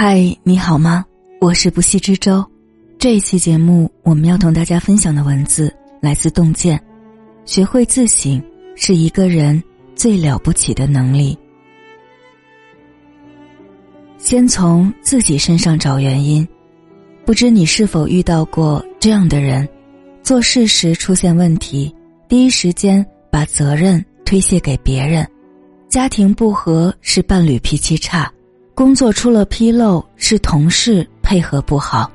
嗨，你好吗？我是不系之舟。这一期节目，我们要同大家分享的文字来自洞见。学会自省是一个人最了不起的能力。先从自己身上找原因。不知你是否遇到过这样的人：做事时出现问题，第一时间把责任推卸给别人；家庭不和是伴侣脾气差。工作出了纰漏，是同事配合不好。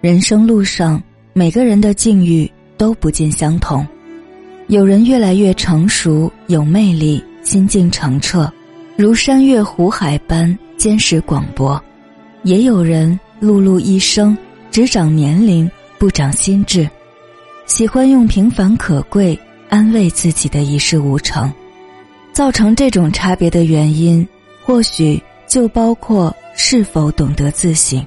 人生路上，每个人的境遇都不尽相同。有人越来越成熟、有魅力、心境澄澈，如山岳湖海般坚实广博；也有人碌碌一生，只长年龄不长心智，喜欢用平凡可贵安慰自己的一事无成。造成这种差别的原因，或许。就包括是否懂得自省。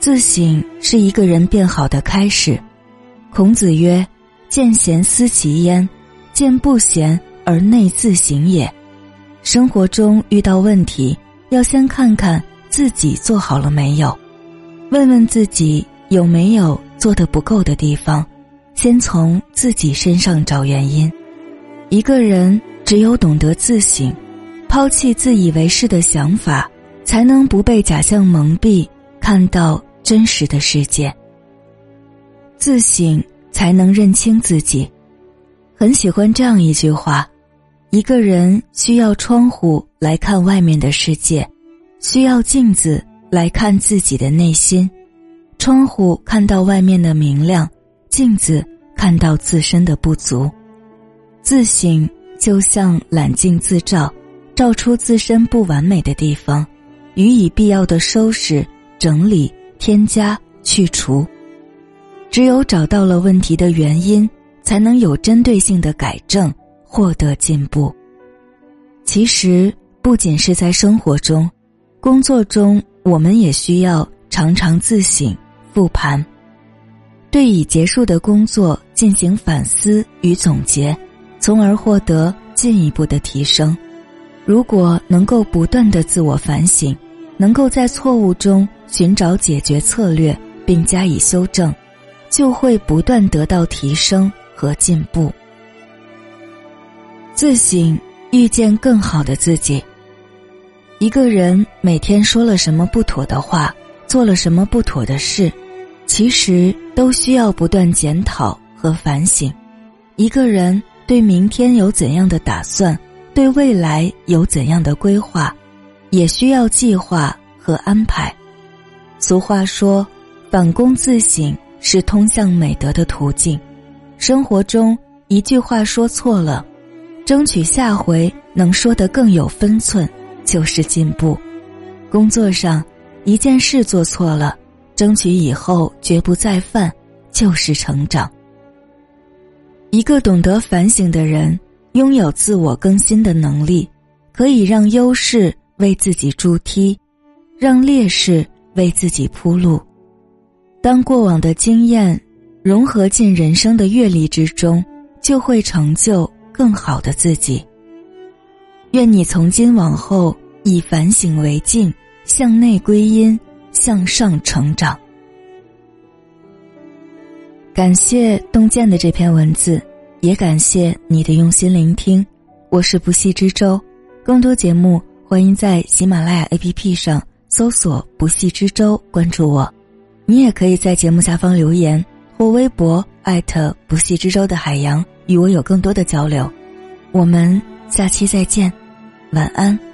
自省是一个人变好的开始。孔子曰：“见贤思齐焉，见不贤而内自省也。”生活中遇到问题，要先看看自己做好了没有，问问自己有没有做的不够的地方，先从自己身上找原因。一个人只有懂得自省。抛弃自以为是的想法，才能不被假象蒙蔽，看到真实的世界。自省才能认清自己。很喜欢这样一句话：一个人需要窗户来看外面的世界，需要镜子来看自己的内心。窗户看到外面的明亮，镜子看到自身的不足。自省就像揽镜自照。照出自身不完美的地方，予以必要的收拾、整理、添加、去除。只有找到了问题的原因，才能有针对性的改正，获得进步。其实，不仅是在生活中，工作中，我们也需要常常自省、复盘，对已结束的工作进行反思与总结，从而获得进一步的提升。如果能够不断的自我反省，能够在错误中寻找解决策略并加以修正，就会不断得到提升和进步。自省，遇见更好的自己。一个人每天说了什么不妥的话，做了什么不妥的事，其实都需要不断检讨和反省。一个人对明天有怎样的打算？对未来有怎样的规划，也需要计划和安排。俗话说：“反躬自省是通向美德的途径。”生活中一句话说错了，争取下回能说得更有分寸，就是进步；工作上一件事做错了，争取以后绝不再犯，就是成长。一个懂得反省的人。拥有自我更新的能力，可以让优势为自己筑梯，让劣势为自己铺路。当过往的经验融合进人生的阅历之中，就会成就更好的自己。愿你从今往后以反省为镜，向内归因，向上成长。感谢洞见的这篇文字。也感谢你的用心聆听，我是不系之舟。更多节目，欢迎在喜马拉雅 APP 上搜索“不系之舟”，关注我。你也可以在节目下方留言或微博艾特“不系之舟”的海洋，与我有更多的交流。我们下期再见，晚安。